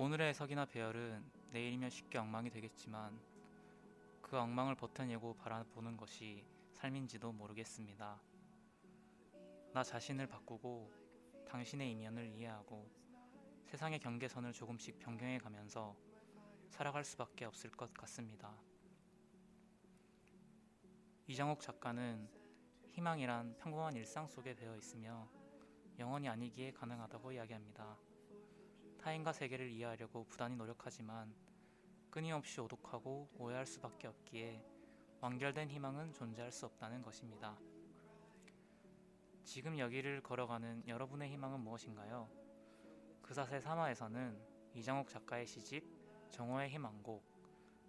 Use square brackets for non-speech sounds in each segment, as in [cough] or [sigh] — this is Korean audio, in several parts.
오늘의 석이나 배열은 내일이면 쉽게 엉망이 되겠지만 그 엉망을 버텨내고 바라보는 것이 삶인지도 모르겠습니다. 나 자신을 바꾸고 당신의 이면을 이해하고 세상의 경계선을 조금씩 변경해 가면서 살아갈 수밖에 없을 것 같습니다. 이정옥 작가는 희망이란 평범한 일상 속에 배어 있으며 영원히 아니기에 가능하다고 이야기합니다. 타인과 세계를 이해하려고 부단히 노력하지만 끊임없이 오독하고 오해할 수밖에 없기에 완결된 희망은 존재할 수 없다는 것입니다. 지금 여기를 걸어가는 여러분의 희망은 무엇인가요? 그사세 3화에서는 이정옥 작가의 시집 정오의 희망곡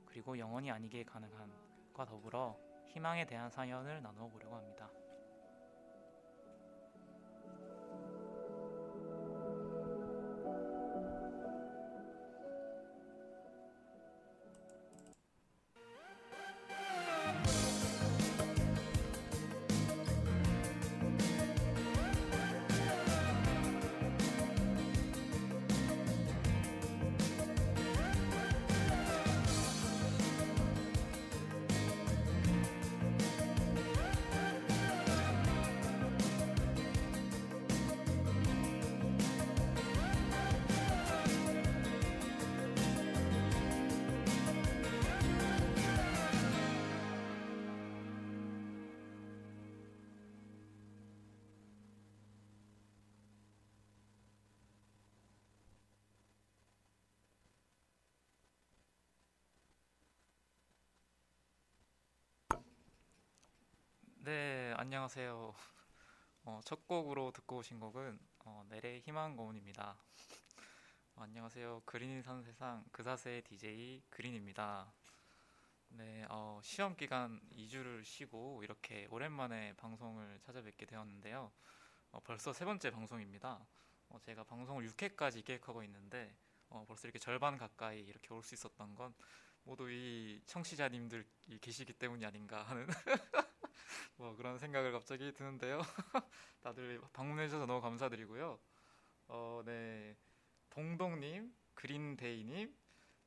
그리고 영원히 아니게 가능한과 더불어 희망에 대한 사연을 나누어 보려고 합니다. 안녕하세요. [laughs] 어, 첫 곡으로 듣고 오신 곡은 어, 내래 희망 고문입니다. 어, 안녕하세요. 그린이 사는 세상 그사세의 DJ 그린입니다. 네, 어, 시험 기간 2주를 쉬고 이렇게 오랜만에 방송을 찾아뵙게 되었는데요. 어, 벌써 세 번째 방송입니다. 어, 제가 방송을 6회까지 계획하고 있는데 어, 벌써 이렇게 절반 가까이 이렇게 올 수 있었던 건 모두 이 청취자님들이 계시기 때문이 아닌가 하는 [laughs] 뭐 그런 생각을 갑자기 드는데요. [laughs] 다들 방문해 주셔서 너무 감사드리고요. 어, 네. 동동님, 그린데이님,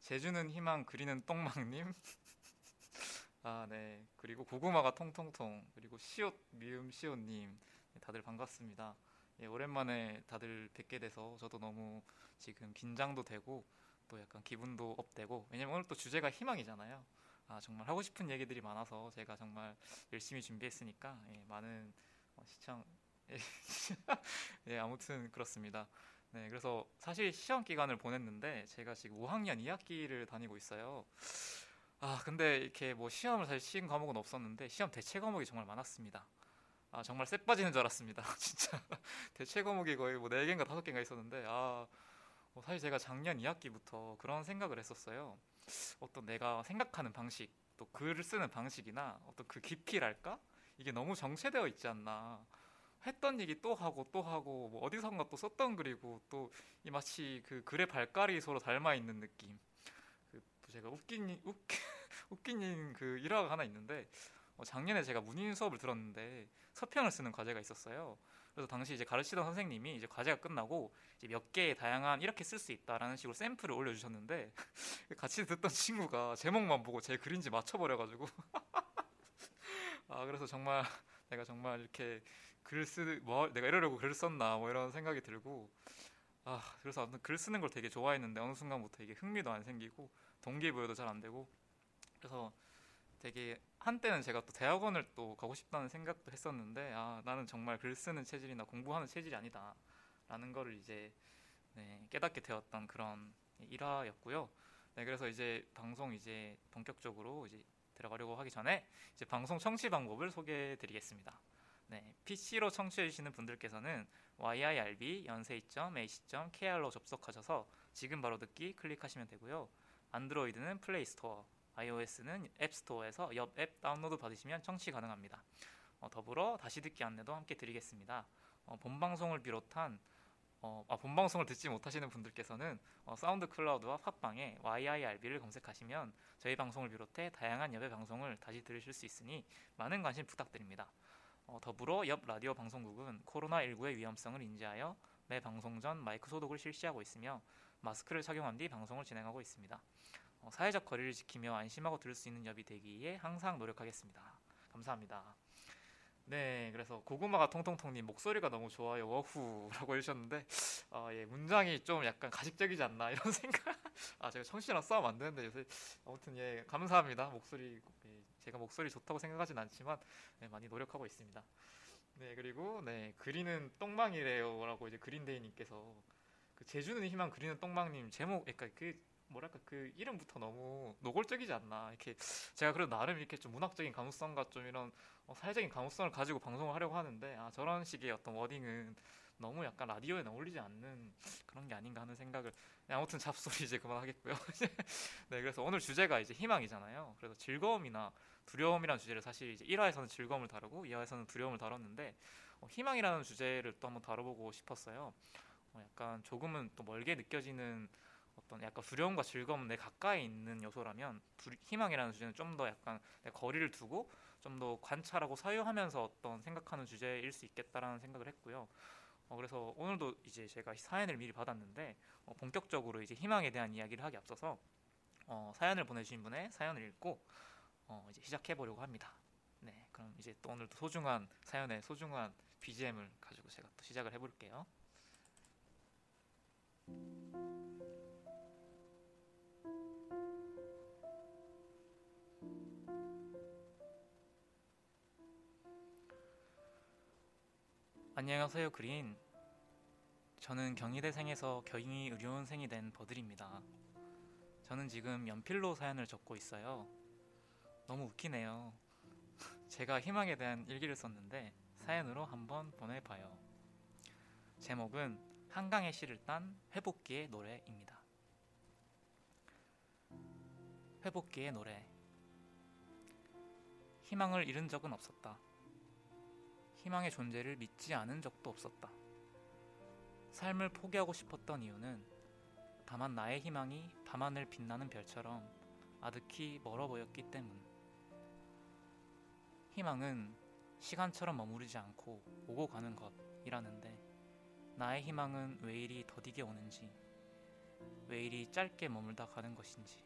제주는 희망, 그리는 똥망님. [laughs] 아, 네. 그리고 고구마가 통통통. 그리고 시옷, 미음 시옷님. 네, 다들 반갑습니다. 예, 오랜만에 다들 뵙게 돼서 저도 너무 지금 긴장도 되고 또 약간 기분도 업되고 왜냐면 오늘 또 주제가 희망이잖아요. 아, 정말 하고 싶은 얘기들이 많아서 제가 정말 열심히 준비했으니까 예, 많은 어, 시청 예, [laughs] 예, 아무튼 그렇습니다. 네, 그래서 사실 시험 기간을 보냈는데 제가 지금 5학년 2학기를 다니고 있어요. 아, 근데 이렇게 뭐 시험을 사실 치은 과목은 없었는데 시험 대체 과목이 정말 많았습니다. 아, 정말 쎄 빠지는 줄 알았습니다. [laughs] 진짜 대체 과목이 거의 뭐 4개인가 5개인가 있었는데 아, 뭐 사실 제가 작년 2학기부터 그런 생각을 했었어요. 어떤 내가 생각하는 방식, 또 글을 쓰는 방식이나 어떤 그 깊이랄까? 이게 너무 정체되어 있지 않나. 했던 얘기 또 하고 또 하고 뭐 어디선가 또 썼던 글이고 또 이 마치 그 글의 발깔이 서로 닮아 있는 느낌. 그 제가 웃긴 웃 [laughs] 웃긴 그 일화가 하나 있는데 어, 작년에 제가 문인 수업을 들었는데 서평을 쓰는 과제가 있었어요. 그래서 당시 이제 가르치던 선생님이 이제 과제가 끝나고 이제 몇 개의 다양한 이렇게 쓸 수 있다라는 식으로 샘플을 올려주셨는데 [laughs] 같이 듣던 친구가 제목만 보고 제 글인지 맞춰버려가지고. [laughs] 아 그래서 정말 내가 정말 이렇게 글 쓰 뭐 내가 이러려고 글을 썼나 뭐 이런 생각이 들고 아 그래서 아무튼 글 쓰는 걸 되게 좋아했는데 어느 순간부터 이게 흥미도 안 생기고 동기부여도 잘 안 되고. 그래서 되게 한때는 제가 또 대학원을 또 가고 싶다는 생각도 했었는데 아 나는 정말 글 쓰는 체질이나 공부하는 체질이 아니다라는 거를 이제 네, 깨닫게 되었던 그런 일화였고요. 네, 그래서 이제 방송 이제 본격적으로 이제 들어가려고 하기 전에 이제 방송 청취 방법을 소개해 드리겠습니다. 네, PC로 청취해 주시는 분들께서는 yirb 연세2.ac.kr로 접속하셔서 지금 바로 듣기 클릭하시면 되고요. 안드로이드는 플레이 스토어, iOS는 앱스토어에서 YIRB 앱 다운로드 받으시면 청취 가능합니다. 어, 더불어 다시 듣기 안내도 함께 드리겠습니다. 어, 본 방송을 비롯한 어, 아, 본 방송을 듣지 못하시는 분들께서는 어, 사운드 클라우드와 팟빵에 YIRB를 검색하시면 저희 방송을 비롯해 다양한 YIRB의 방송을 다시 들으실 수 있으니 많은 관심 부탁드립니다. 어, 더불어 YIRB 라디오 방송국은 코로나19의 위험성을 인지하여 매 방송 전 마이크 소독을 실시하고 있으며 마스크를 착용한 뒤 방송을 진행하고 있습니다. 어, 사회적 거리를 지키며 안심하고 들을 수 있는 엽이 되기에 항상 노력하겠습니다. 감사합니다. 네, 그래서 고구마가 통통통님 목소리가 너무 좋아요. 워후라고 해주셨는데 아, 예, 문장이 좀 약간 가식적이지 않나 이런 [laughs] 생각. 아, 제가 청취랑 싸움 안 되는데 요새 아무튼 예, 감사합니다. 목소리 예, 제가 목소리 좋다고 생각하진 않지만 네, 많이 노력하고 있습니다. 네, 그리고 네 그리는 똥망이래요라고 이제 그린데이님께서 그 제주는 희망 그리는 똥망님 제목, 그러니까 그 뭐랄까 그 이름부터 너무 노골적이지 않나 이렇게 제가 그래도 나름 이렇게 좀 문학적인 감수성과 좀 이런 어, 사회적인 감수성을 가지고 방송을 하려고 하는데 아 저런 식의 어떤 워딩은 너무 약간 라디오에 어울리지 않는 그런 게 아닌가 하는 생각을 네, 아무튼 잡소리 이제 그만하겠고요. [laughs] 네 그래서 오늘 주제가 이제 희망이잖아요. 그래서 즐거움이나 두려움이라는 주제를 사실 이제 1화에서는 즐거움을 다루고 2화에서는 두려움을 다뤘는데 어, 희망이라는 주제를 또 한번 다뤄보고 싶었어요. 어, 약간 조금은 또 멀게 느껴지는 어떤 약간 두려움과 즐거움 내 가까이 있는 요소라면 두- 희망이라는 주제는 좀 더 약간 내 거리를 두고 좀 더 관찰하고 사유하면서 어떤 생각하는 주제일 수 있겠다라는 생각을 했고요. 어, 그래서 오늘도 이제 제가 사연을 미리 받았는데 어, 본격적으로 이제 희망에 대한 이야기를 하기 앞서서 어, 사연을 보내주신 분의 사연을 읽고 어, 이제 시작해 보려고 합니다. 네, 그럼 이제 또 오늘도 소중한 사연의 소중한 BGM을 가지고 제가 또 시작을 해볼게요. 안녕하세요, 그린. 저는 경희대생에서 경희 의료원생이 된 버들입니다. 저는 지금 연필로 사연을 적고 있어요. 너무 웃기네요. [laughs] 제가 희망에 대한 일기를 썼는데 사연으로 한번 보내봐요. 제목은 한강의 시를 딴 회복기의 노래입니다. 회복기의 노래. 희망을 잃은 적은 없었다. 희망의 존재를 믿지 않은 적도 없었다. 삶을 포기하고 싶었던 이유는 다만 나의 희망이 밤하늘 빛나는 별처럼 아득히 멀어 보였기 때문. 희망은 시간처럼 머무르지 않고 오고 가는 것이라는데 나의 희망은 왜 이리 더디게 오는지, 왜 이리 짧게 머물다 가는 것인지.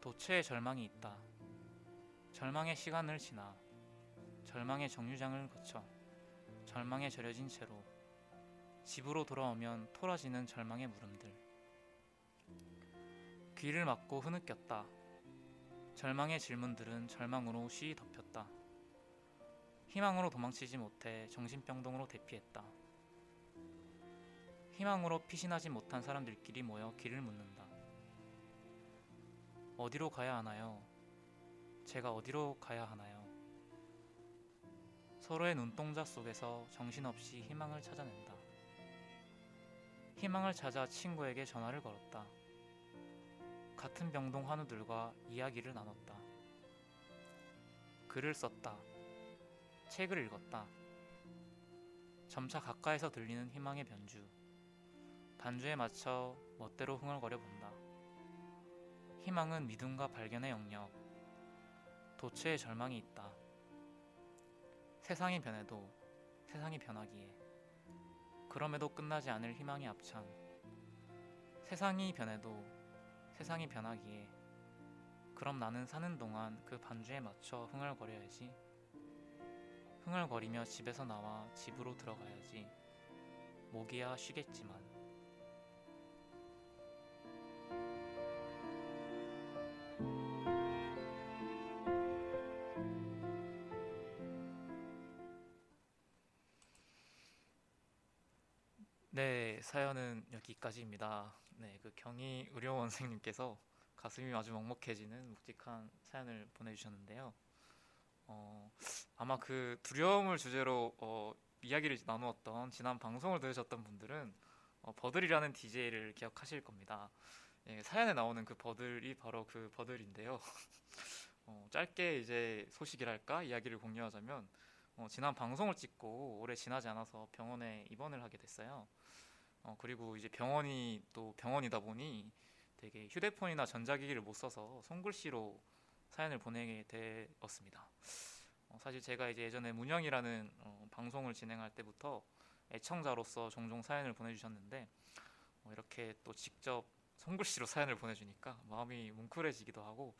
도처에 절망이 있다. 절망의 시간을 지나 절망의 정류장을 거쳐 절망에 절여진 채로 집으로 돌아오면 토라지는 절망의 물음들. 귀를 막고 흐느꼈다. 절망의 질문들은 절망으로 쉬이 덮였다. 희망으로 도망치지 못해 정신병동으로 대피했다. 희망으로 피신하지 못한 사람들끼리 모여 길을 묻는다. 어디로 가야 하나요? 제가 어디로 가야 하나요? 서로의 눈동자 속에서 정신없이 희망을 찾아낸다. 희망을 찾아 친구에게 전화를 걸었다. 같은 병동 환우들과 이야기를 나눴다. 글을 썼다. 책을 읽었다. 점차 가까이서 들리는 희망의 변주. 반주에 맞춰 멋대로 흥얼거려 본다. 희망은 믿음과 발견의 영역. 도처에 절망이 있다. 세상이 변해도 세상이 변하기에. 그럼에도 끝나지 않을 희망의 앞창. 세상이 변해도 세상이 변하기에. 그럼 나는 사는 동안 그 반주에 맞춰 흥얼거려야지. 흥얼거리며 집에서 나와 집으로 들어가야지. 목이야 쉬겠지만 네, 사연은 여기까지입니다. 네, 그 경희 의료 원생님께서 가슴이 아주 먹먹해지는 묵직한 사연을 보내주셨는데요. 어, 아마 그 두려움을 주제로 어, 이야기를 나누었던 지난 방송을 들으셨던 분들은 어, 버들이라는 DJ를 기억하실 겁니다. 예, 사연에 나오는 그 버들이 바로 그 버들인데요. [laughs] 어, 짧게 이제 소식이랄까 이야기를 공유하자면 어, 지난 방송을 찍고 오래 지나지 않아서 병원에 입원을 하게 됐어요. 어, 그리고 이제 병원이 또 병원이다 보니 되게 휴대폰이나 전자기기를 못 써서 손글씨로 사연을 보내게 되었습니다. 어, 사실 제가 이제 예전에 문영이라는 어, 방송을 진행할 때부터 애청자로서 종종 사연을 보내주셨는데 어, 이렇게 또 직접 손글씨로 [laughs] 사연을 보내주니까 마음이 뭉클해지기도 하고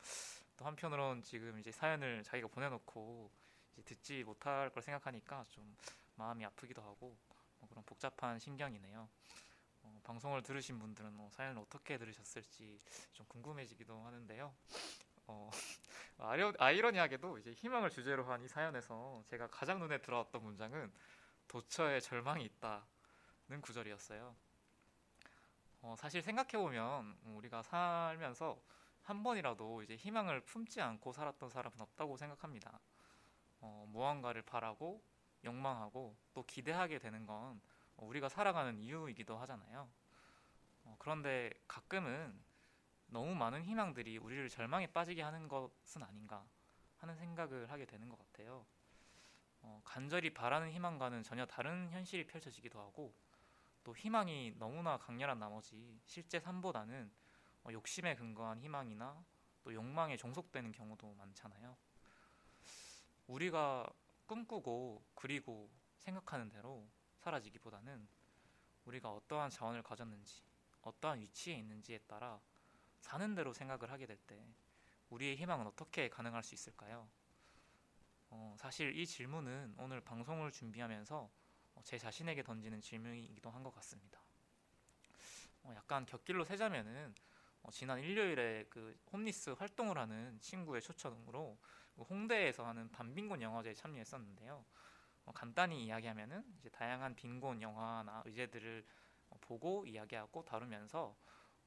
또 한편으론 지금 이제 사연을 자기가 보내놓고 이제 듣지 못할 걸 생각하니까 좀 마음이 아프기도 하고 어, 그런 복잡한 심경이네요. 어, 방송을 들으신 분들은 어, 사연을 어떻게 들으셨을지 좀 궁금해지기도 하는데요. 어, [laughs] 아이러, 아이러니하게도 이제 희망을 주제로 한 이 사연에서 제가 가장 눈에 들어왔던 문장은 도처에 절망이 있다는 구절이었어요. 어, 사실 생각해 보면 우리가 살면서 한 번이라도 이제 희망을 품지 않고 살았던 사람은 없다고 생각합니다. 어, 무언가를 바라고 욕망하고 또 기대하게 되는 건 우리가 살아가는 이유이기도 하잖아요. 어, 그런데 가끔은 너무 많은 희망들이 우리를 절망에 빠지게 하는 것은 아닌가 하는 생각을 하게 되는 것 같아요. 어, 간절히 바라는 희망과는 전혀 다른 현실이 펼쳐지기도 하고 또 희망이 너무나 강렬한 나머지 실제 삶보다는 어, 욕심에 근거한 희망이나 또 욕망에 종속되는 경우도 많잖아요. 우리가 꿈꾸고 그리고 생각하는 대로 사라지기보다는 우리가 어떠한 자원을 가졌는지 어떠한 위치에 있는지에 따라 사는 대로 생각을 하게 될 때 우리의 희망은 어떻게 가능할 수 있을까요? 어, 사실 이 질문은 오늘 방송을 준비하면서 어, 제 자신에게 던지는 질문이기도 한 것 같습니다. 어, 약간 곁길로 세자면은 어, 지난 일요일에 그 홈리스 활동을 하는 친구의 초청으로 그 홍대에서 하는 반빈곤 영화제에 참여했었는데요. 어, 간단히 이야기하면은 이제 다양한 빈곤 영화나 의제들을 어, 보고 이야기하고 다루면서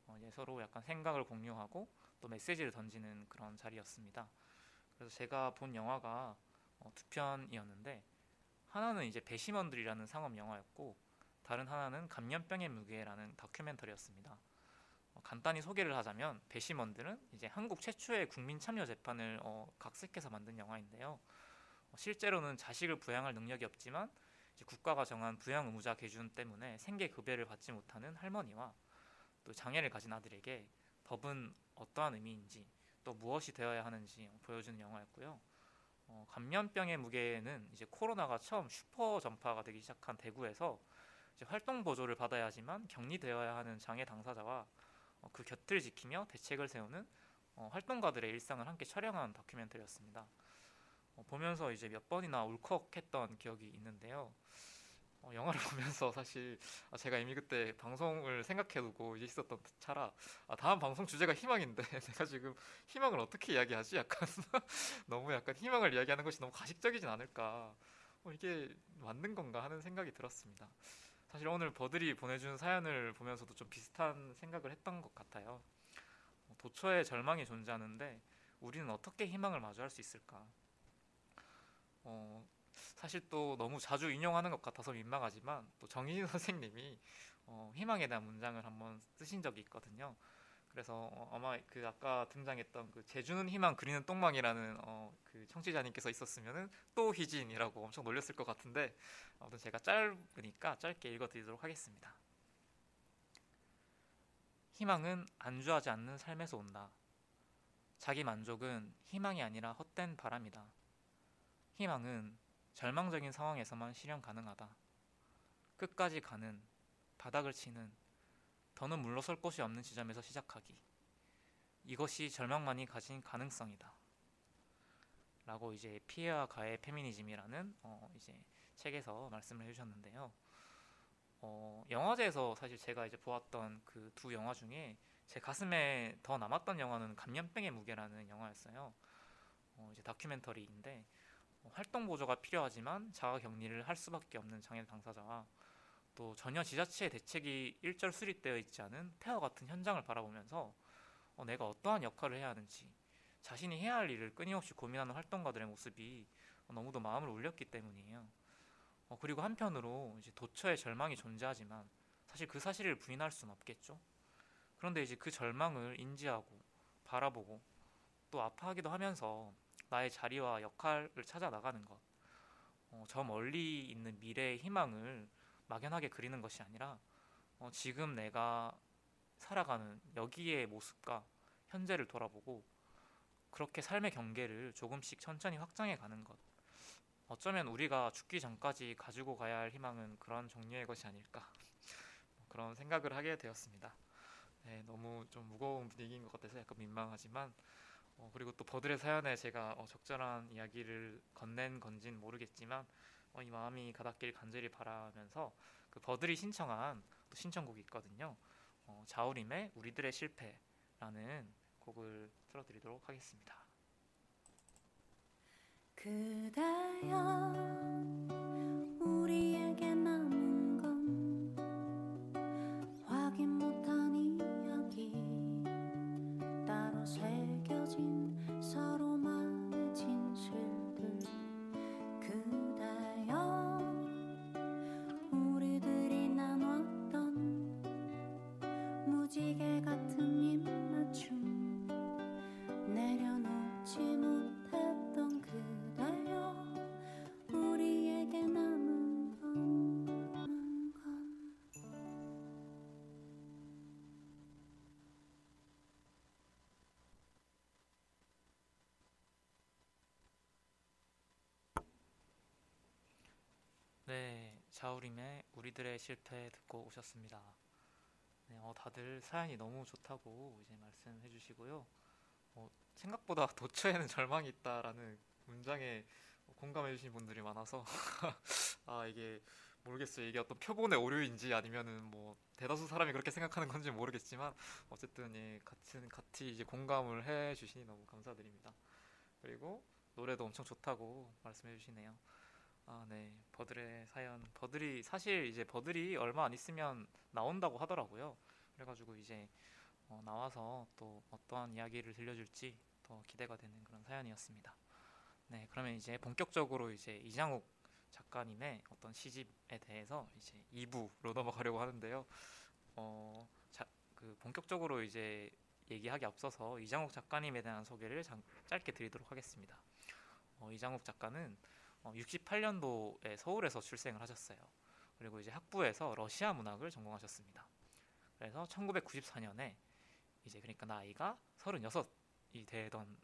어, 이제 서로 약간 생각을 공유하고 또 메시지를 던지는 그런 자리였습니다. 그래서 제가 본 영화가 어, 두 편이었는데 하나는 이제 배심원들이라는 상업 영화였고 다른 하나는 감염병의 무게라는 다큐멘터리였습니다. 어, 간단히 소개를 하자면 배심원들은 이제 한국 최초의 국민 참여 재판을 어, 각색해서 만든 영화인데요. 어, 실제로는 자식을 부양할 능력이 없지만 국가가 정한 부양 의무자 기준 때문에 생계 급여를 받지 못하는 할머니와 또 장애를 가진 아들에게 법은 어떠한 의미인지 또 무엇이 되어야 하는지 보여주는 영화였고요. 어, 감염병의 무게는 이제 코로나가 처음 슈퍼 전파가 되기 시작한 대구에서 활동 보조를 받아야 하지만 격리되어야 하는 장애 당사자와 어, 그 곁을 지키며 대책을 세우는 어, 활동가들의 일상을 함께 촬영한 다큐멘터리였습니다. 어, 보면서 이제 몇 번이나 울컥했던 기억이 있는데요. 어, 영화를 [laughs] 보면서 사실 아, 제가 이미 그때 방송을 생각해두고 있었던 차라 아, 다음 방송 주제가 희망인데 [laughs] 내가 지금 희망을 어떻게 이야기하지? 약간 [laughs] 너무 약간 희망을 이야기하는 것이 너무 가식적이진 않을까 어, 이게 맞는 건가 하는 생각이 들었습니다. 사실 오늘 버들이 보내준 사연을 보면서도 좀 비슷한 생각을 했던 것 같아요. 어, 도처에 절망이 존재하는데 우리는 어떻게 희망을 마주할 수 있을까? 어, 사실 또 너무 자주 인용하는 것 같아서 민망하지만 또 정희진 선생님이 어, 희망에 대한 문장을 한번 쓰신 적이 있거든요. 그래서 어, 아마 그 아까 등장했던 그 제주는 희망 그리는 똥망이라는 어, 그 청취자님께서 있었으면은 또 희진이라고 엄청 놀렸을 것 같은데 아무튼 제가 짧으니까 짧게 읽어드리도록 하겠습니다. 희망은 안주하지 않는 삶에서 온다. 자기 만족은 희망이 아니라 헛된 바람이다. 희망은 절망적인 상황에서만 실현 가능하다. 끝까지 가는, 바닥을 치는, 더는 물러설 곳이 없는 지점에서 시작하기. 이것이 절망만이 가진 가능성이다. 라고 이제 피해와 가해 페미니즘이라는 어 이제 책에서 말씀을 해주셨는데요. 어 영화제에서 사실 제가 이제 보았던 그 두 영화 중에 제 가슴에 더 남았던 영화는 감염병의 무게라는 영화였어요. 어 이제 다큐멘터리인데 활동 보조가 필요하지만 자가 격리를 할 수밖에 없는 장애 당사자와 또 전혀 지자체의 대책이 일절 수립되어 있지 않은 폐허 같은 현장을 바라보면서 어, 내가 어떠한 역할을 해야 하는지 자신이 해야 할 일을 끊임없이 고민하는 활동가들의 모습이 너무도 마음을 울렸기 때문이에요. 어, 그리고 한편으로 이제 도처에 절망이 존재하지만 사실 그 사실을 부인할 수는 없겠죠. 그런데 이제 그 절망을 인지하고 바라보고 또 아파하기도 하면서 나의 자리와 역할을 찾아 나가는 것. 어, 저 멀리 있는 미래의 희망을 막연하게 그리는 것이 아니라 어, 지금 내가 살아가는 여기의 모습과 현재를 돌아보고 그렇게 삶의 경계를 조금씩 천천히 확장해 가는 것. 어쩌면 우리가 죽기 전까지 가지고 가야 할 희망은 그런 종류의 것이 아닐까. 그런 생각을 하게 되었습니다. 네, 너무 좀 무거운 분위기인 것 같아서 약간 민망하지만 어, 그리고 또 버들의 사연에 제가 어, 적절한 이야기를 건넨 건진 모르겠지만 어, 이 마음이 가닿길 간절히 바라면서 그 버들이 신청한 또 신청곡이 있거든요. 어, 자우림의 우리들의 실패라는 곡을 틀어드리도록 하겠습니다. 그대여 우리에게 남 자우림의 우리들의 실패 듣고 오셨습니다. 네, 어, 다들 사연이 너무 좋다고 이제 말씀해 주시고요. 어, 생각보다 [laughs] 도처에는 절망이 있다라는 문장에 공감해 주신 분들이 많아서 [laughs] 아 이게 모르겠어요. 이게 어떤 표본의 오류인지 아니면은 뭐 대다수 사람이 그렇게 생각하는 건지 모르겠지만 어쨌든 예, 같은 같이 이제 공감을 해 주시니 너무 감사드립니다. 그리고 노래도 엄청 좋다고 말씀해 주시네요. 아, 네. 버들의 사연. 버들이 사실 이제 버들이 얼마 안 있으면 나온다고 하더라고요. 그래가지고 이제 어, 나와서 또 어떠한 이야기를 들려줄지 더 기대가 되는 그런 사연이었습니다. 네, 그러면 이제 본격적으로 이제 이장욱 작가님의 어떤 시집에 대해서 이제 2부로 넘어가려고 하는데요. 어, 자, 그 본격적으로 이제 얘기하기 앞서서 이장욱 작가님에 대한 소개를 잠- 짧게 드리도록 하겠습니다. 어, 이장욱 작가는 68년도에 서울에서 출생을 하셨어요. 그리고 이제 학부에서 러시아 문학을 전공하셨습니다. 그래서 1994년에 이제 그러니까 나이가 36이 되던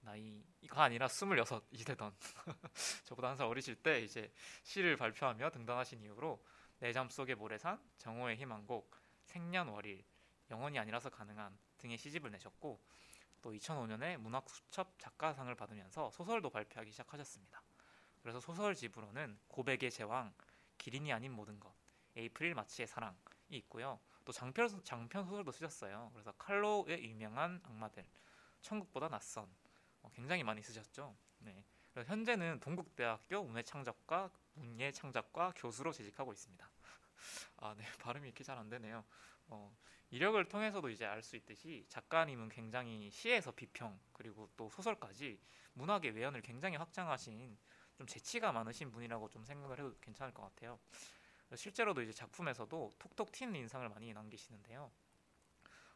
나이가 아니라 26이 되던 [laughs] 저보다 한 살 어리실 때 이제 시를 발표하며 등단하신 이후로 내 잠 속의 모래산, 정오의 희망곡, 생년월일, 영원이 아니라서 가능한 등의 시집을 내셨고 또 2005년에 문학수첩 작가상을 받으면서 소설도 발표하기 시작하셨습니다. 그래서 소설집으로는 고백의 제왕, 기린이 아닌 모든 것, 에이프릴 마치의 사랑이 있고요. 또 장편 장편 소설도 쓰셨어요. 그래서 칼로의 유명한 악마들, 천국보다 낯선, 어, 굉장히 많이 쓰셨죠. 네. 그래서 현재는 동국대학교 문예창작과 문예창작과 교수로 재직하고 있습니다. [laughs] 아, 네, [laughs] 발음이 이렇게 잘 안 되네요. 어, 이력을 통해서도 이제 알 수 있듯이 작가님은 굉장히 시에서 비평 그리고 또 소설까지 문학의 외연을 굉장히 확장하신 좀 재치가 많으신 분이라고 좀 생각을 해도 괜찮을 것 같아요. 실제로도 이제 작품에서도 톡톡 튀는 인상을 많이 남기시는데요.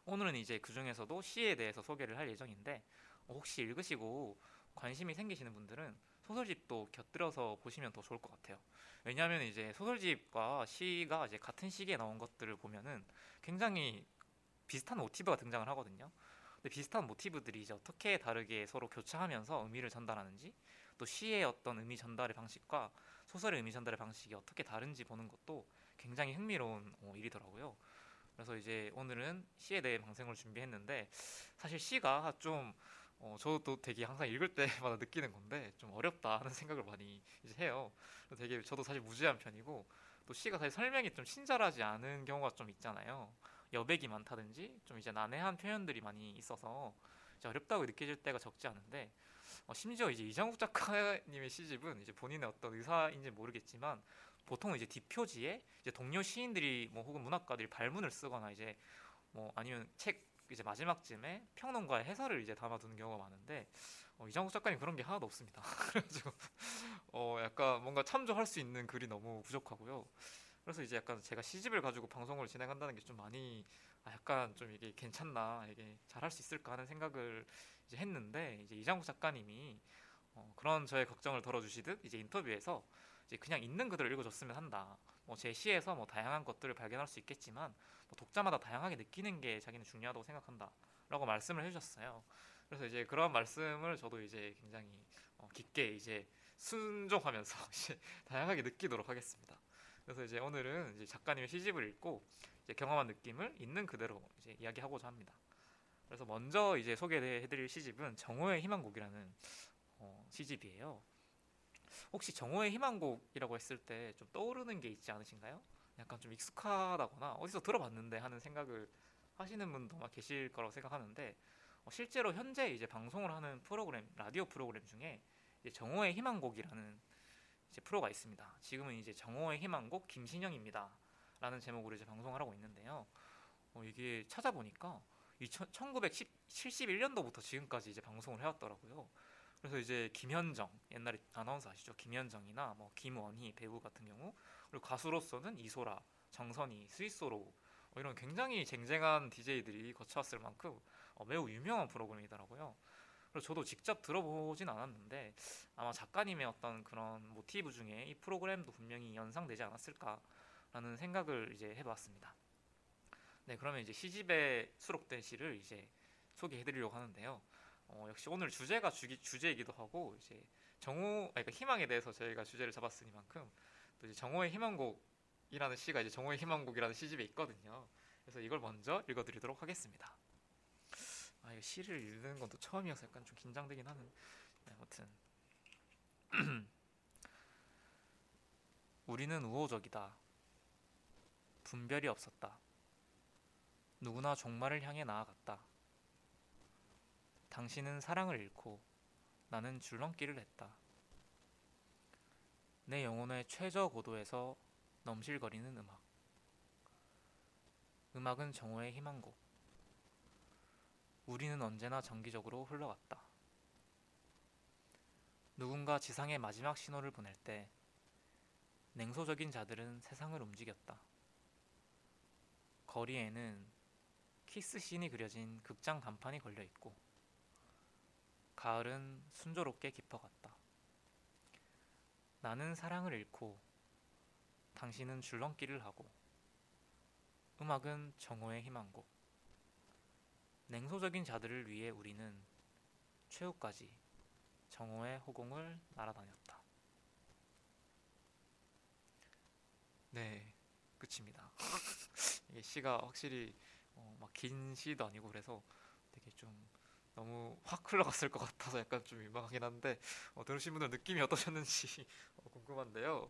오늘은 이제 그 중에서도 시에 대해서 소개를 할 예정인데 어, 혹시 읽으시고 관심이 생기시는 분들은 소설집도 곁들여서 보시면 더 좋을 것 같아요. 왜냐하면 이제 소설집과 시가 이제 같은 시기에 나온 것들을 보면은 굉장히 비슷한 모티브가 등장을 하거든요. 근데 비슷한 모티브들이 이제 어떻게 다르게 서로 교차하면서 의미를 전달하는지 또 시의 어떤 의미 전달의 방식과 소설의 의미 전달의 방식이 어떻게 다른지 보는 것도 굉장히 흥미로운 어, 일이더라고요. 그래서 이제 오늘은 시에 대해 방송을 준비했는데 사실 시가 좀 어, 저도 되게 항상 읽을 때마다 느끼는 건데 좀 어렵다 하는 생각을 많이 이제 해요. 되게 저도 사실 무지한 편이고 또 시가 사실 설명이 좀 친절하지 않은 경우가 좀 있잖아요. 여백이 많다든지 좀 이제 난해한 표현들이 많이 있어서 어렵다고 느껴질 때가 적지 않은데 어, 심지어 이제 이장국 작가님의 시집은 이제 본인의 어떤 의사인지 모르겠지만 보통 이제 뒷표지에 이제 동료 시인들이 뭐 혹은 문학가들이 발문을 쓰거나 이제 뭐 아니면 책 이제 마지막쯤에 평론가의 해설을 이제 담아두는 경우가 많은데 어, 이장국 작가님 그런 게 하나도 없습니다. [laughs] 그래가지고 어 약간 뭔가 참조할 수 있는 글이 너무 부족하고요. 그래서 이제 약간 제가 시집을 가지고 방송을 진행한다는 게 좀 많이 아 약간 좀 이게 괜찮나 이게 잘할 수 있을까 하는 생각을 이제 했는데 이제 이장국 작가님이 어, 그런 저의 걱정을 덜어주시듯 이제 인터뷰에서 이제 그냥 있는 그대로 읽어줬으면 한다. 뭐 제 시에서 뭐 다양한 것들을 발견할 수 있겠지만 뭐 독자마다 다양하게 느끼는 게 자기는 중요하다고 생각한다라고 말씀을 해주셨어요. 그래서 이제 그런 말씀을 저도 이제 굉장히 어, 깊게 이제 순종하면서 [laughs] 이제 다양하게 느끼도록 하겠습니다. 그래서 이제 오늘은 이제 작가님의 시집을 읽고 이제 경험한 느낌을 있는 그대로 이제 이야기하고자 합니다. 그래서 먼저 이제 소개해드릴 시집은 정오의 희망곡이라는 어, 시집이에요. 혹시 정오의 희망곡이라고 했을 때 좀 떠오르는 게 있지 않으신가요? 약간 좀 익숙하다거나 어디서 들어봤는데 하는 생각을 하시는 분도 아마 계실 거라고 생각하는데 어, 실제로 현재 이제 방송을 하는 프로그램 라디오 프로그램 중에 정오의 희망곡이라는 이제 프로가 있습니다. 지금은 이제 정오의 희망곡 김신영입니다. 라는 제목으로 이제 방송을 하고 있는데요. 어, 이게 찾아보니까 1971년도부터 지금까지 이제 방송을 해왔더라고요. 그래서 이제 김현정 옛날에 아나운서 아시죠? 김현정이나 뭐 김원희 배우 같은 경우 그리고 가수로서는 이소라, 정선희, 스위스로 어, 이런 굉장히 쟁쟁한 DJ들이 거쳐왔을 만큼 어, 매우 유명한 프로그램이더라고요. 그리고 저도 직접 들어보진 않았는데 아마 작가님의 어떤 그런 모티브 중에 이 프로그램도 분명히 연상되지 않았을까 라는 생각을 이제 해봤습니다. 네, 그러면 이제 시집에 수록된 시를 이제 소개해드리려고 하는데요. 어, 역시 오늘 주제가 주기, 주제이기도 하고 이제 아니, 그러니까 희망에 대해서 저희가 주제를 잡았으니만큼 또 이제 정오의 희망곡이라는 시가 이제 정오의 희망곡이라는 시집에 있거든요. 그래서 이걸 먼저 읽어드리도록 하겠습니다. 아, 이거 시를 읽는 건 또 처음이어서 약간 좀 긴장되긴 하는. 네, 아무튼 [clears throat] 우리는 우호적이다. 분별이 없었다. 누구나 종말을 향해 나아갔다. 당신은 사랑을 잃고 나는 줄넘기를 했다. 내 영혼의 최저 고도에서 넘실거리는 음악. 음악은 정오의 희망곡. 우리는 언제나 정기적으로 흘러갔다. 누군가 지상의 마지막 신호를 보낼 때 냉소적인 자들은 세상을 움직였다. 거리에는 키스 씬이 그려진 극장 간판이 걸려 있고 가을은 순조롭게 깊어갔다. 나는 사랑을 잃고 당신은 줄넘기를 하고 음악은 정오의 희망곡. 냉소적인 자들을 위해 우리는 최후까지 정오의 호공을 날아다녔다. 네, 끝입니다. [laughs] 이게 시가 확실히 어, 막긴 시도 아니고 그래서 되게 좀 너무 확 흘러갔을 것 같아서 약간 좀 민망하긴 한데 어, 들으신 분들 느낌이 어떠셨는지 [laughs] 어, 궁금한데요.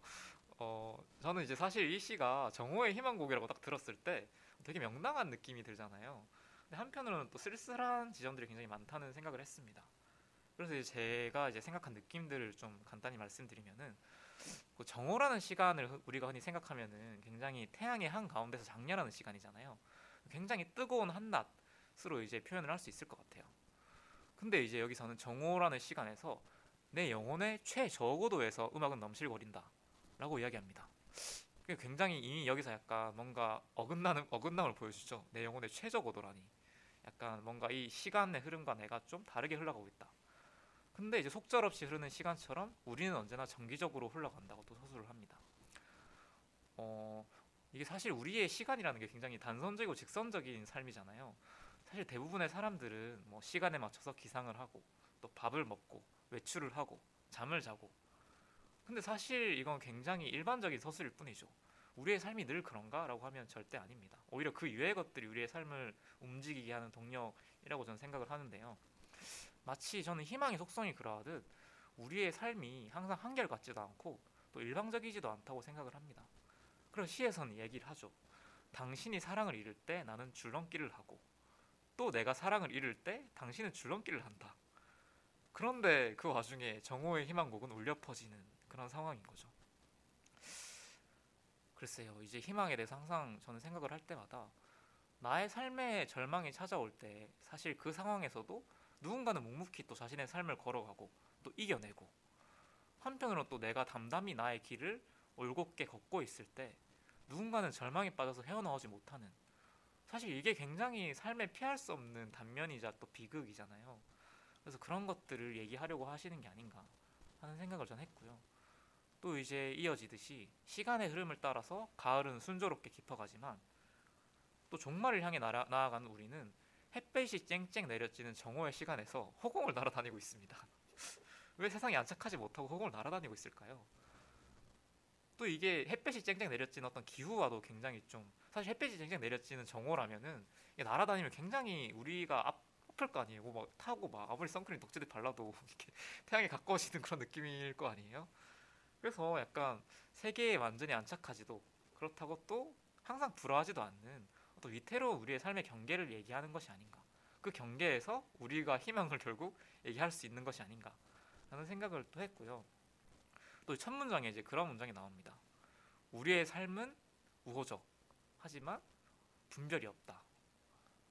어, 저는 이제 사실 이 시가 정오의 희망곡이라고 딱 들었을 때 되게 명랑한 느낌이 들잖아요. 근데 한편으로는 또 쓸쓸한 지점들이 굉장히 많다는 생각을 했습니다. 그래서 이제 제가 이제 생각한 느낌들을 좀 간단히 말씀드리면은 그 정오라는 시간을 우리가 흔히 생각하면은 굉장히 태양의 한 가운데서 장렬하는 시간이잖아요. 굉장히 뜨거운 한낮으로 이제 표현을 할 수 있을 것 같아요. 근데 이제 여기서는 정오라는 시간에서 내 영혼의 최저고도에서 음악은 넘실거린다 라고 이야기합니다. 굉장히 이미 여기서 약간 뭔가 어긋나는, 어긋남을 보여주죠. 내 영혼의 최저고도라니. 약간 뭔가 이 시간의 흐름과 내가 좀 다르게 흘러가고 있다. 근데 이제 속절없이 흐르는 시간처럼 우리는 언제나 정기적으로 흘러간다고 또 서술을 합니다. 어, 이게 사실 우리의 시간이라는 게 굉장히 단선적이고 직선적인 삶이잖아요. 사실 대부분의 사람들은 뭐 시간에 맞춰서 기상을 하고 또 밥을 먹고 외출을 하고 잠을 자고 근데 사실 이건 굉장히 일반적인 서술일 뿐이죠. 우리의 삶이 늘 그런가라고 하면 절대 아닙니다. 오히려 그 유의 것들이 우리의 삶을 움직이게 하는 동력이라고 저는 생각을 하는데요. 마치 저는 희망의 속성이 그러하듯 우리의 삶이 항상 한결같지도 않고 또 일방적이지도 않다고 생각을 합니다. 그런 시에서는 얘기를 하죠. 당신이 사랑을 잃을 때 나는 줄넘기를 하고 또 내가 사랑을 잃을 때 당신은 줄넘기를 한다. 그런데 그 와중에 정오의 희망곡은 울려 퍼지는 그런 상황인 거죠. 글쎄요, 이제 희망에 대해서 항상 저는 생각을 할 때마다 나의 삶에 절망이 찾아올 때 사실 그 상황에서도 누군가는 묵묵히 또 자신의 삶을 걸어가고 또 이겨내고 한편으로 또 내가 담담히 나의 길을 올곧게 걷고 있을 때 누군가는 절망에 빠져서 헤어나오지 못하는 사실 이게 굉장히 삶에 피할 수 없는 단면이자 또 비극이잖아요. 그래서 그런 것들을 얘기하려고 하시는 게 아닌가 하는 생각을 전 했고요. 또 이제 이어지듯이 시간의 흐름을 따라서 가을은 순조롭게 깊어가지만 또 종말을 향해 나아가는 우리는 햇볕이 쨍쨍 내려지는 정오의 시간에서 허공을 날아다니고 있습니다. [laughs] 왜 세상이 안착하지 못하고 허공을 날아다니고 있을까요? 또 이게 햇볕이 쨍쨍 내렸지는 어떤 기후와도 굉장히 좀 사실 햇볕이 쨍쨍 내렸지는 정오라면은 이게 날아다니면 굉장히 우리가 아, 아플 거 아니에요. 뭐 막 타고 막 아무리 선크림 덕지듯 발라도 [laughs] 이렇게 태양에 가까워지는 그런 느낌일 거 아니에요. 그래서 약간 세계에 완전히 안착하지도 그렇다고 또 항상 불화하지도 않는 또 위태로운 우리의 삶의 경계를 얘기하는 것이 아닌가. 그 경계에서 우리가 희망을 결국 얘기할 수 있는 것이 아닌가 라는 생각을 또 했고요. 또 첫 문장에 이제 그런 문장이 나옵니다. 우리의 삶은 우호적 하지만 분별이 없다.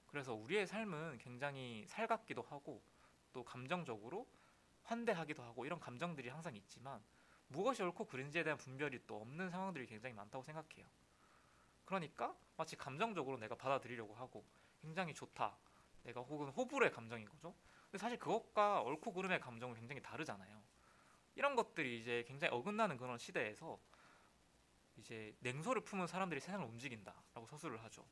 그래서 우리의 삶은 굉장히 살갑기도 하고 또 감정적으로 환대하기도 하고 이런 감정들이 항상 있지만 무엇이 옳고 그른지에 대한 분별이 또 없는 상황들이 굉장히 많다고 생각해요. 그러니까 마치 감정적으로 내가 받아들이려고 하고 굉장히 좋다. 내가 혹은 호불호의 감정인 거죠. 근데 사실 그것과 옳고 그름의 감정은 굉장히 다르잖아요. 이런 것들이 이제 굉장히 어긋나는 그런 시대에서 이제 냉소를 품은 사람들이 세상을 움직인다라고 서술을 하죠.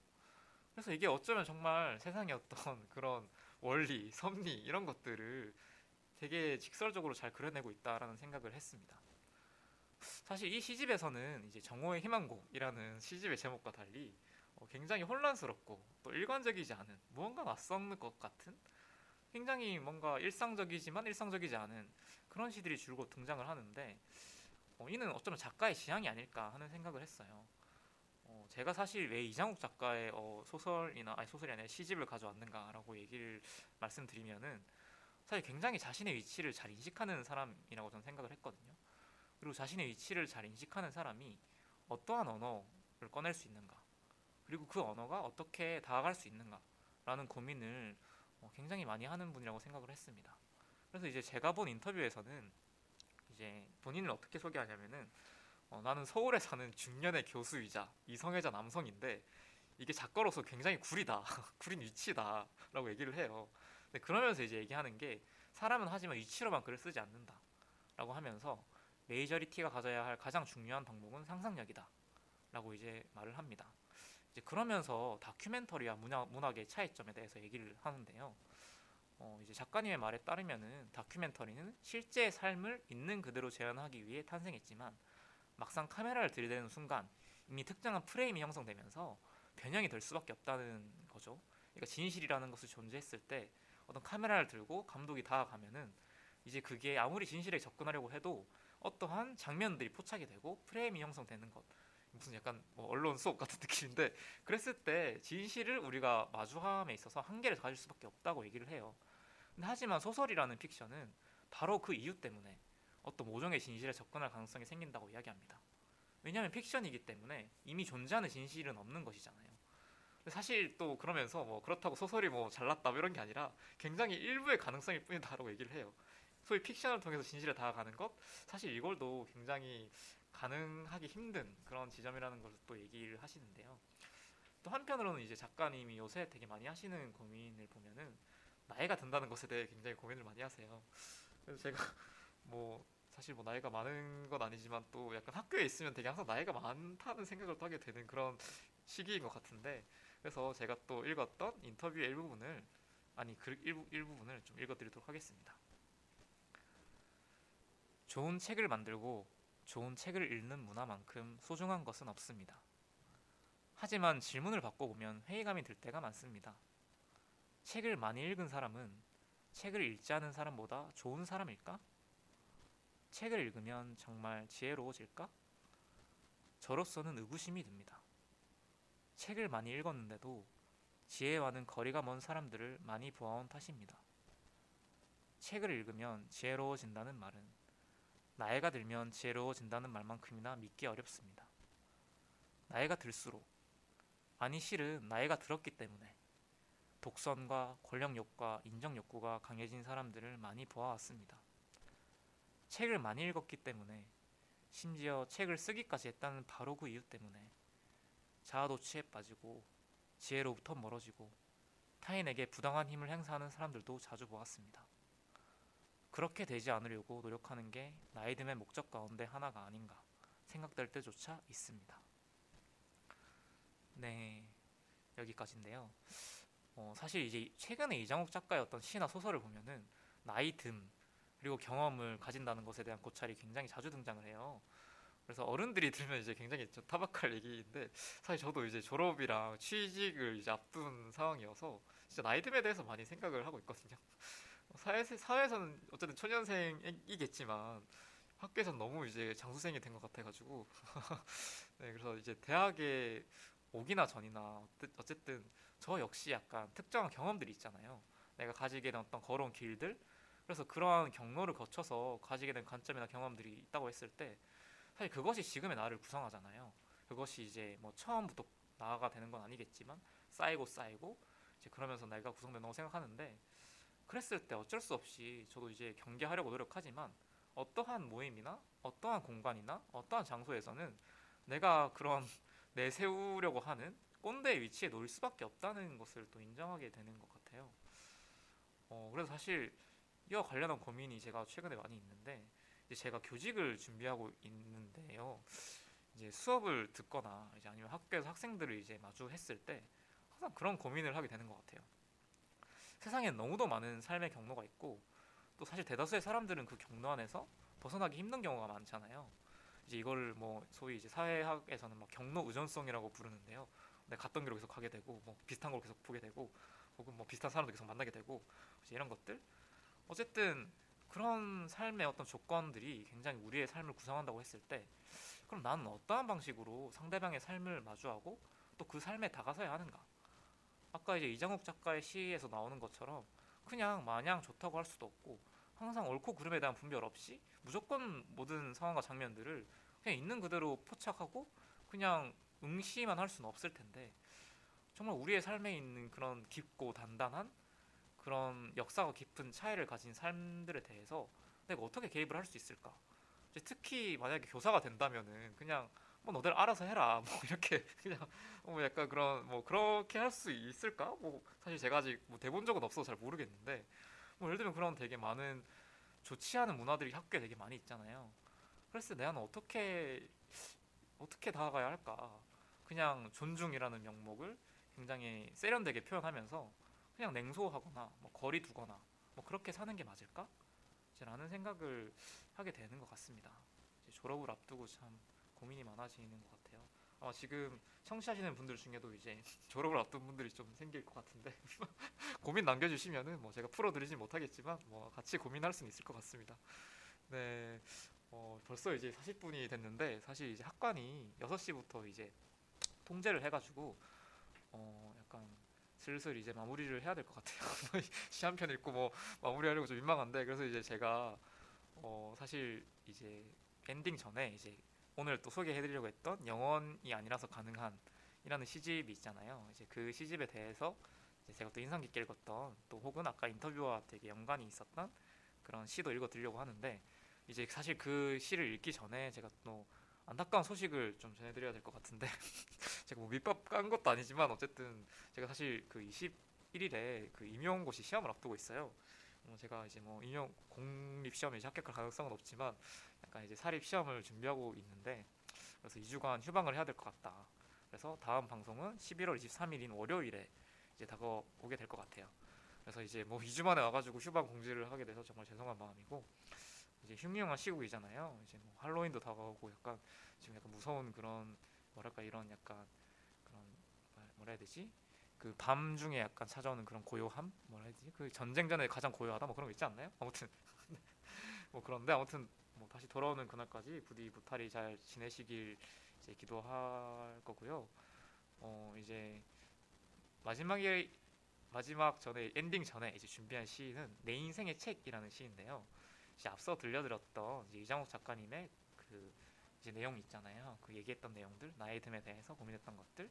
그래서 이게 어쩌면 정말 세상의 어떤 [laughs] 그런 원리, 섭리 이런 것들을 되게 직설적으로 잘 그려내고 있다라는 생각을 했습니다. 사실 이 시집에서는 이제 정오의 희망곡이라는 시집의 제목과 달리 어, 굉장히 혼란스럽고 또 일관적이지 않은 무언가 낯선 것 같은 굉장히 뭔가 일상적이지만 일상적이지 않은 그런 시들이 줄곧 등장을 하는데 어, 이는 어쩌면 작가의 지향이 아닐까 하는 생각을 했어요. 어, 제가 사실 왜 이장욱 작가의 어, 소설이나 아니 소설이 아니라 시집을 가져왔는가라고 얘기를 말씀드리면은 사실 굉장히 자신의 위치를 잘 인식하는 사람이라고 저는 생각을 했거든요. 그리고 자신의 위치를 잘 인식하는 사람이 어떠한 언어를 꺼낼 수 있는가, 그리고 그 언어가 어떻게 다가갈 수 있는가라는 고민을 어, 굉장히 많이 하는 분이라고 생각을 했습니다. 그래서 이제 제가 본 인터뷰에서는 이제 본인을 어떻게 소개하냐면은 어, 나는 서울에 사는 중년의 교수이자 이성애자 남성인데 이게 작가로서 굉장히 구리다, [laughs] 구린 위치다라고 얘기를 해요. 그러면서 이제 얘기하는 게 사람은 하지만 위치로만 글을 쓰지 않는다라고 하면서 메이저리티가 가져야 할 가장 중요한 덕목은 상상력이다. 라고 이제 말을 합니다. 이제 그러면서 다큐멘터리와 문학, 문학의 차이점에 대해서 얘기를 하는데요. 어, 이제 작가님의 말에 따르면은 다큐멘터리는 실제 삶을 있는 그대로 재현하기 위해 탄생했지만 막상 카메라를 들이대는 순간 이미 특정한 프레임이 형성되면서 변형이 될 수밖에 없다는 거죠. 그러니까 진실이라는 것이 존재했을 때 어떤 카메라를 들고 감독이 다가가면은 이제 그게 아무리 진실에 접근하려고 해도 어떠한 장면들이 포착이 되고 프레임이 형성되는 것 무슨 약간 뭐 언론 수업 같은 [laughs] 느낌인데 그랬을 때 진실을 우리가 마주함에 있어서 한계를 가질 수밖에 없다고 얘기를 해요. 하지만 소설이라는 픽션은 바로 그 이유 때문에 어떤 모종의 진실에 접근할 가능성이 생긴다고 이야기합니다. 왜냐하면 픽션이기 때문에 이미 존재하는 진실은 없는 것이잖아요. 사실 또 그러면서 뭐 그렇다고 소설이 뭐 잘났다 뭐 이런 게 아니라 굉장히 일부의 가능성일 뿐이다라고 얘기를 해요. 소위 픽션을 통해서 진실에 다가가는 것 사실 이걸도 굉장히 가능하기 힘든 그런 지점이라는 것을 또 얘기를 하시는데요. 또 한편으로는 이제 작가님이 요새 되게 많이 하시는 고민을 보면은 나이가 든다는 것에 대해 굉장히 고민을 많이 하세요. 그래서 제가 [laughs] 뭐 사실 뭐 나이가 많은 건 아니지만 또 약간 학교에 있으면 되게 항상 나이가 많다는 생각을 또 하게 되는 그런 시기인 것 같은데 그래서 제가 또 읽었던 인터뷰의 일부분을 아니 그 일부, 일부분을 좀 읽어드리도록 하겠습니다. 좋은 책을 만들고 좋은 책을 읽는 문화만큼 소중한 것은 없습니다. 하지만 질문을 바꿔보면 회의감이 들 때가 많습니다. 책을 많이 읽은 사람은 책을 읽지 않은 사람보다 좋은 사람일까? 책을 읽으면 정말 지혜로워질까? 저로서는 의구심이 듭니다. 책을 많이 읽었는데도 지혜와는 거리가 먼 사람들을 많이 보아온 탓입니다. 책을 읽으면 지혜로워진다는 말은 나이가 들면 지혜로워진다는 말만큼이나 믿기 어렵습니다. 나이가 들수록 아니 실은 나이가 들었기 때문에 독선과 권력욕과 인정욕구가 강해진 사람들을 많이 보아왔습니다. 책을 많이 읽었기 때문에 심지어 책을 쓰기까지 했다는 바로 그 이유 때문에 자아도취에 빠지고 지혜로부터 멀어지고 타인에게 부당한 힘을 행사하는 사람들도 자주 보았습니다. 그렇게 되지 않으려고 노력하는 게 나이 듦의 목적 가운데 하나가 아닌가 생각될 때조차 있습니다. 네, 여기까지인데요. 어, 사실 이제 최근에 이장욱 작가의 어떤 시나 소설을 보면은 나이 듦 그리고 경험을 가진다는 것에 대한 고찰이 굉장히 자주 등장을 해요. 그래서 어른들이 들으면 이제 굉장히 좀 타박할 얘기인데 사실 저도 이제 졸업이랑 취직을 이제 앞둔 상황이어서 진짜 나이 듦에 대해서 많이 생각을 하고 있거든요. 사회 사회에서는 어쨌든 초년생이겠지만 학교에서는 너무 이제 장수생이 된 것 같아가지고 [laughs] 네 그래서 이제 대학에 오기나 전이나 어쨌- 어쨌든 저 역시 약간 특정한 경험들이 있잖아요. 내가 가지게 된 어떤 걸어온 길들 그래서 그러한 경로를 거쳐서 가지게 된 관점이나 경험들이 있다고 했을 때 사실 그것이 지금의 나를 구성하잖아요. 그것이 이제 뭐 처음부터 나가 되는 건 아니겠지만 쌓이고 쌓이고 이제 그러면서 내가 구성된다고 생각하는데 그랬을 때 어쩔 수 없이 저도 이제 경계하려고 노력하지만 어떠한 모임이나 어떠한 공간이나 어떠한 장소에서는 내가 그런 [laughs] 내세우려고 하는 꼰대의 위치에 놓일 수밖에 없다는 것을 또 인정하게 되는 것 같아요. 어, 그래서 사실 이와 관련한 고민이 제가 최근에 많이 있는데 이제 제가 교직을 준비하고 있는데요. 이제 수업을 듣거나 이제 아니면 학교에서 학생들을 이제 마주했을 때 항상 그런 고민을 하게 되는 것 같아요. 세상엔 너무도 많은 삶의 경로가 있고 또 사실 대다수의 사람들은 그 경로 안에서 벗어나기 힘든 경우가 많잖아요. 이제 이걸 뭐 소위 이제 사회학에서는 막 경로 의존성이라고 부르는데요. 내가 갔던 길로 계속 가게 되고 뭐 비슷한 걸 계속 보게 되고 혹은 뭐 비슷한 사람도 계속 만나게 되고 이제 이런 것들 어쨌든 그런 삶의 어떤 조건들이 굉장히 우리의 삶을 구성한다고 했을 때 그럼 나는 어떠한 방식으로 상대방의 삶을 마주하고 또 그 삶에 다가서야 하는가? 아까 이제 이장욱 작가의 시에서 나오는 것처럼 그냥 마냥 좋다고 할 수도 없고 항상 옳고 그름에 대한 분별 없이 무조건 모든 상황과 장면들을 그냥 있는 그대로 포착하고 그냥 응시만 할 수는 없을 텐데 정말 우리의 삶에 있는 그런 깊고 단단한 그런 역사가 깊은 차이를 가진 삶들에 대해서 내가 어떻게 개입을 할 수 있을까? 특히 만약에 교사가 된다면은 그냥 뭐 너들 알아서 해라 [laughs] 뭐 이렇게 그냥 뭐 약간 그런 뭐 그렇게 할 수 있을까? 뭐 사실 제가 아직 뭐 대본 적은 없어서 잘 모르겠는데 뭐 예를 들면 그런 되게 많은 좋지 않은 문화들이 학교에 되게 많이 있잖아요. 그래서 내가 어떻게 어떻게 다가가야 할까? 그냥 존중이라는 명목을 굉장히 세련되게 표현하면서 그냥 냉소하거나 뭐 거리 두거나 뭐 그렇게 사는 게 맞을까? 라는 생각을 하게 되는 것 같습니다. 이제 졸업을 앞두고 참 고민이 많아지는 것 같아요. 아마 지금 청취하시는 분들 중에도 이제 [laughs] 졸업을 앞둔 분들이 좀 생길 것 같은데 [laughs] 고민 남겨주시면은 뭐 제가 풀어드리진 못하겠지만 뭐 같이 고민할 수는 있을 것 같습니다. 네, 어, 벌써 이제 40분이 됐는데 사실 이제 학관이 6시부터 이제 통제를 해가지고 어, 약간 슬슬 이제 마무리를 해야 될 것 같아요. [laughs] 시한편 읽고 뭐 마무리하려고 좀 민망한데 그래서 이제 제가 어, 사실 이제 엔딩 전에 이제 오늘 또 소개해드리려고 했던 영원이 아니라서 가능한 이라는 시집이 있잖아요. 이제 그 시집에 대해서 제가 또 인상 깊게 읽었던 또 혹은 아까 인터뷰와 되게 연관이 있었던 그런 시도 읽어드리려고 하는데 이제 사실 그 시를 읽기 전에 제가 또 안타까운 소식을 좀 전해드려야 될 것 같은데 [laughs] 제가 뭐 밑밥 깐 것도 아니지만 어쨌든 제가 사실 그 21일에 그 임용고시 시험을 앞두고 있어요. 어, 제가 이제 뭐 임용 공립 시험에 이제 합격할 가능성은 없지만 약간 이제 사립 시험을 준비하고 있는데 그래서 2주간 휴방을 해야 될 것 같다. 그래서 다음 방송은 11월 23일인 월요일에 이제 다가오게 될 것 같아요. 그래서 이제 뭐 2주 만에 와가지고 휴방 공지를 하게 돼서 정말 죄송한 마음이고 이제 흉흉한 시국이잖아요. 이제 뭐 할로윈도 다가오고 약간 지금 약간 무서운 그런 뭐랄까 이런 약간 그런 말- 뭐라 해야 되지? 그 밤 중에 약간 찾아오는 그런 고요함 뭐라 해야 되지? 그 전쟁 전에 가장 고요하다 뭐 그런 거 있지 않나요? 아무튼 [laughs] 뭐 그런데 아무튼 뭐 다시 돌아오는 그날까지 부디 무탈히 잘 지내시길 이제 기도할 거고요. 어 이제 마지막에 마지막 전에 엔딩 전에 이제 준비한 시는 내 인생의 책이라는 시인데요. 이제 앞서 들려드렸던 이제 이장욱 작가님의 그 이제 내용 있잖아요. 그 얘기했던 내용들, 나의 듦에 대해서 고민했던 것들,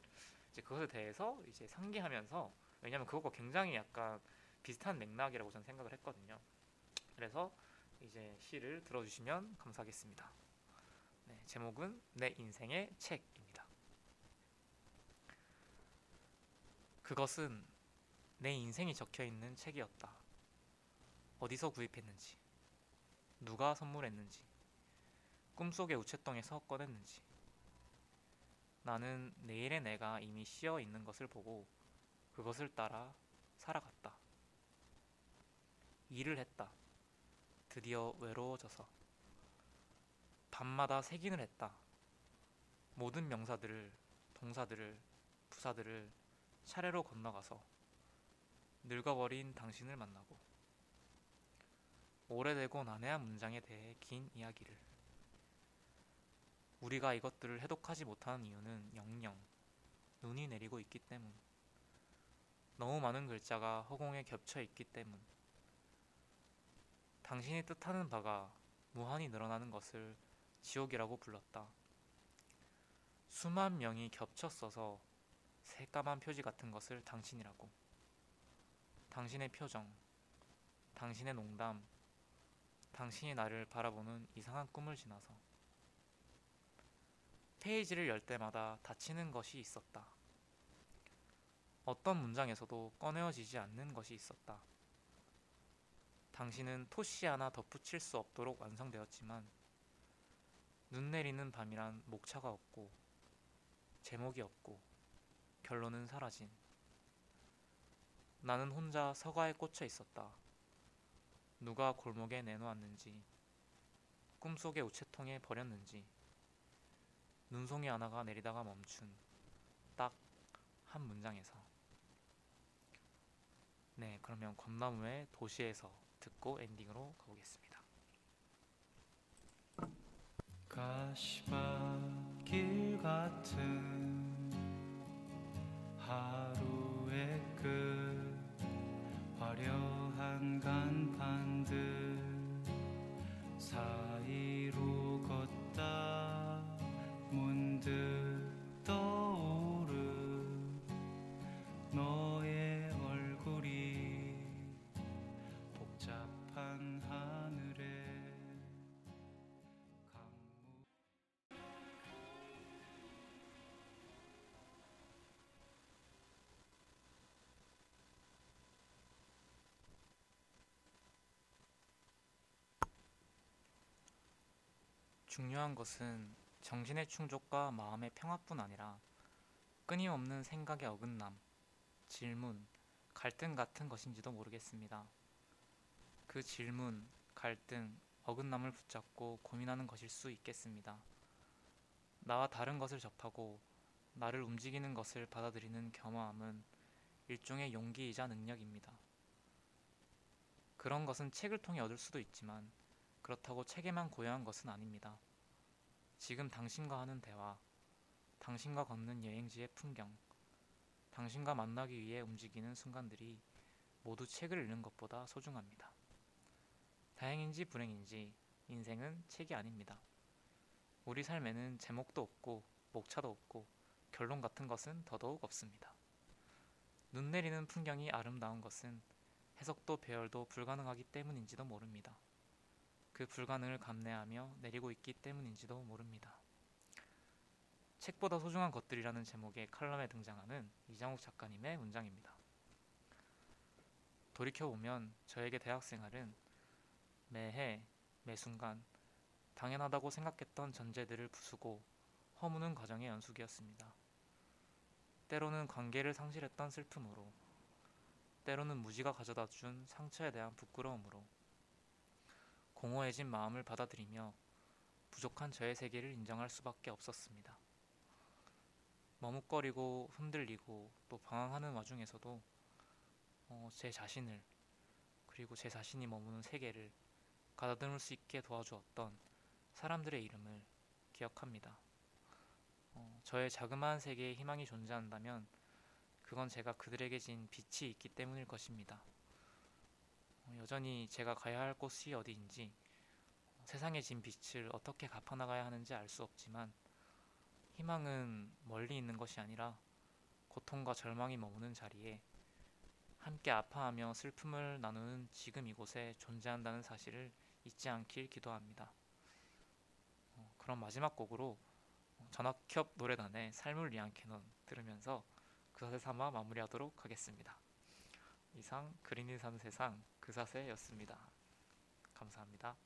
이제 그것에 대해서 이제 상기하면서 왜냐하면 그것과 굉장히 약간 비슷한 맥락이라고 저는 생각을 했거든요. 그래서 이제 시를 들어주시면 감사하겠습니다. 네, 제목은 내 인생의 책입니다. 그것은 내 인생이 적혀 있는 책이었다. 어디서 구입했는지, 누가 선물했는지, 꿈속의 우체통에서 꺼냈는지. 나는 내일의 내가 이미 씌어 있는 것을 보고 그것을 따라 살아갔다. 일을 했다. 드디어 외로워져서. 밤마다 새긴을 했다. 모든 명사들을, 동사들을, 부사들을 차례로 건너가서 늙어버린 당신을 만나고 오래되고 난해한 문장에 대해 긴 이야기를 우리가 이것들을 해독하지 못하는 이유는 영영 눈이 내리고 있기 때문 너무 많은 글자가 허공에 겹쳐 있기 때문 당신이 뜻하는 바가 무한히 늘어나는 것을 지옥이라고 불렀다. 수만 명이 겹쳐 써서 새까만 표지 같은 것을 당신이라고. 당신의 표정, 당신의 농담, 당신이 나를 바라보는 이상한 꿈을 지나서 페이지를 열 때마다 닫히는 것이 있었다. 어떤 문장에서도 꺼내어지지 않는 것이 있었다. 당신은 토시 하나 덧붙일 수 없도록 완성되었지만 눈 내리는 밤이란 목차가 없고 제목이 없고 결론은 사라진 나는 혼자 서가에 꽂혀 있었다. 누가 골목에 내놓았는지 꿈속의 우체통에 버렸는지 눈송이 하나가 내리다가 멈춘 딱 한 문장에서 네 그러면 권나무의 도시에서 듣고 엔딩으로 가보겠습니다. 가시밭길 같은 하루의 끝 화려한 간판 중요한 것은 정신의 충족과 마음의 평화뿐 아니라 끊임없는 생각의 어긋남, 질문, 갈등 같은 것인지도 모르겠습니다. 그 질문, 갈등, 어긋남을 붙잡고 고민하는 것일 수 있겠습니다. 나와 다른 것을 접하고 나를 움직이는 것을 받아들이는 겸허함은 일종의 용기이자 능력입니다. 그런 것은 책을 통해 얻을 수도 있지만 그렇다고 책에만 고여한 것은 아닙니다. 지금 당신과 하는 대화, 당신과 걷는 여행지의 풍경, 당신과 만나기 위해 움직이는 순간들이 모두 책을 읽는 것보다 소중합니다. 다행인지 불행인지 인생은 책이 아닙니다. 우리 삶에는 제목도 없고 목차도 없고 결론 같은 것은 더더욱 없습니다. 눈 내리는 풍경이 아름다운 것은 해석도 배열도 불가능하기 때문인지도 모릅니다. 그 불가능을 감내하며 내리고 있기 때문인지도 모릅니다. 책보다 소중한 것들이라는 제목의 칼럼에 등장하는 이장욱 작가님의 문장입니다. 돌이켜보면 저에게 대학생활은 매해, 매순간 당연하다고 생각했던 전제들을 부수고 허무는 과정의 연속이었습니다. 때로는 관계를 상실했던 슬픔으로, 때로는 무지가 가져다 준 상처에 대한 부끄러움으로, 공허해진 마음을 받아들이며 부족한 저의 세계를 인정할 수밖에 없었습니다. 머뭇거리고 흔들리고 또 방황하는 와중에서도 어, 제 자신을 그리고 제 자신이 머무는 세계를 가다듬을 수 있게 도와주었던 사람들의 이름을 기억합니다. 어, 저의 자그마한 세계에 희망이 존재한다면 그건 제가 그들에게 진 빛이 있기 때문일 것입니다. 어, 여전히 제가 가야 할 곳이 어디인지 세상에 진 빛을 어떻게 갚아나가야 하는지 알 수 없지만 희망은 멀리 있는 것이 아니라 고통과 절망이 머무는 자리에 함께 아파하며 슬픔을 나누는 지금 이곳에 존재한다는 사실을 잊지 않길 기도합니다. 어, 그럼 마지막 곡으로 전학협 노래단의 삶을 위한 캐논 들으면서 그사세 삼아 마무리하도록 하겠습니다. 이상 그린이 사는 세상 그사세였습니다. 감사합니다.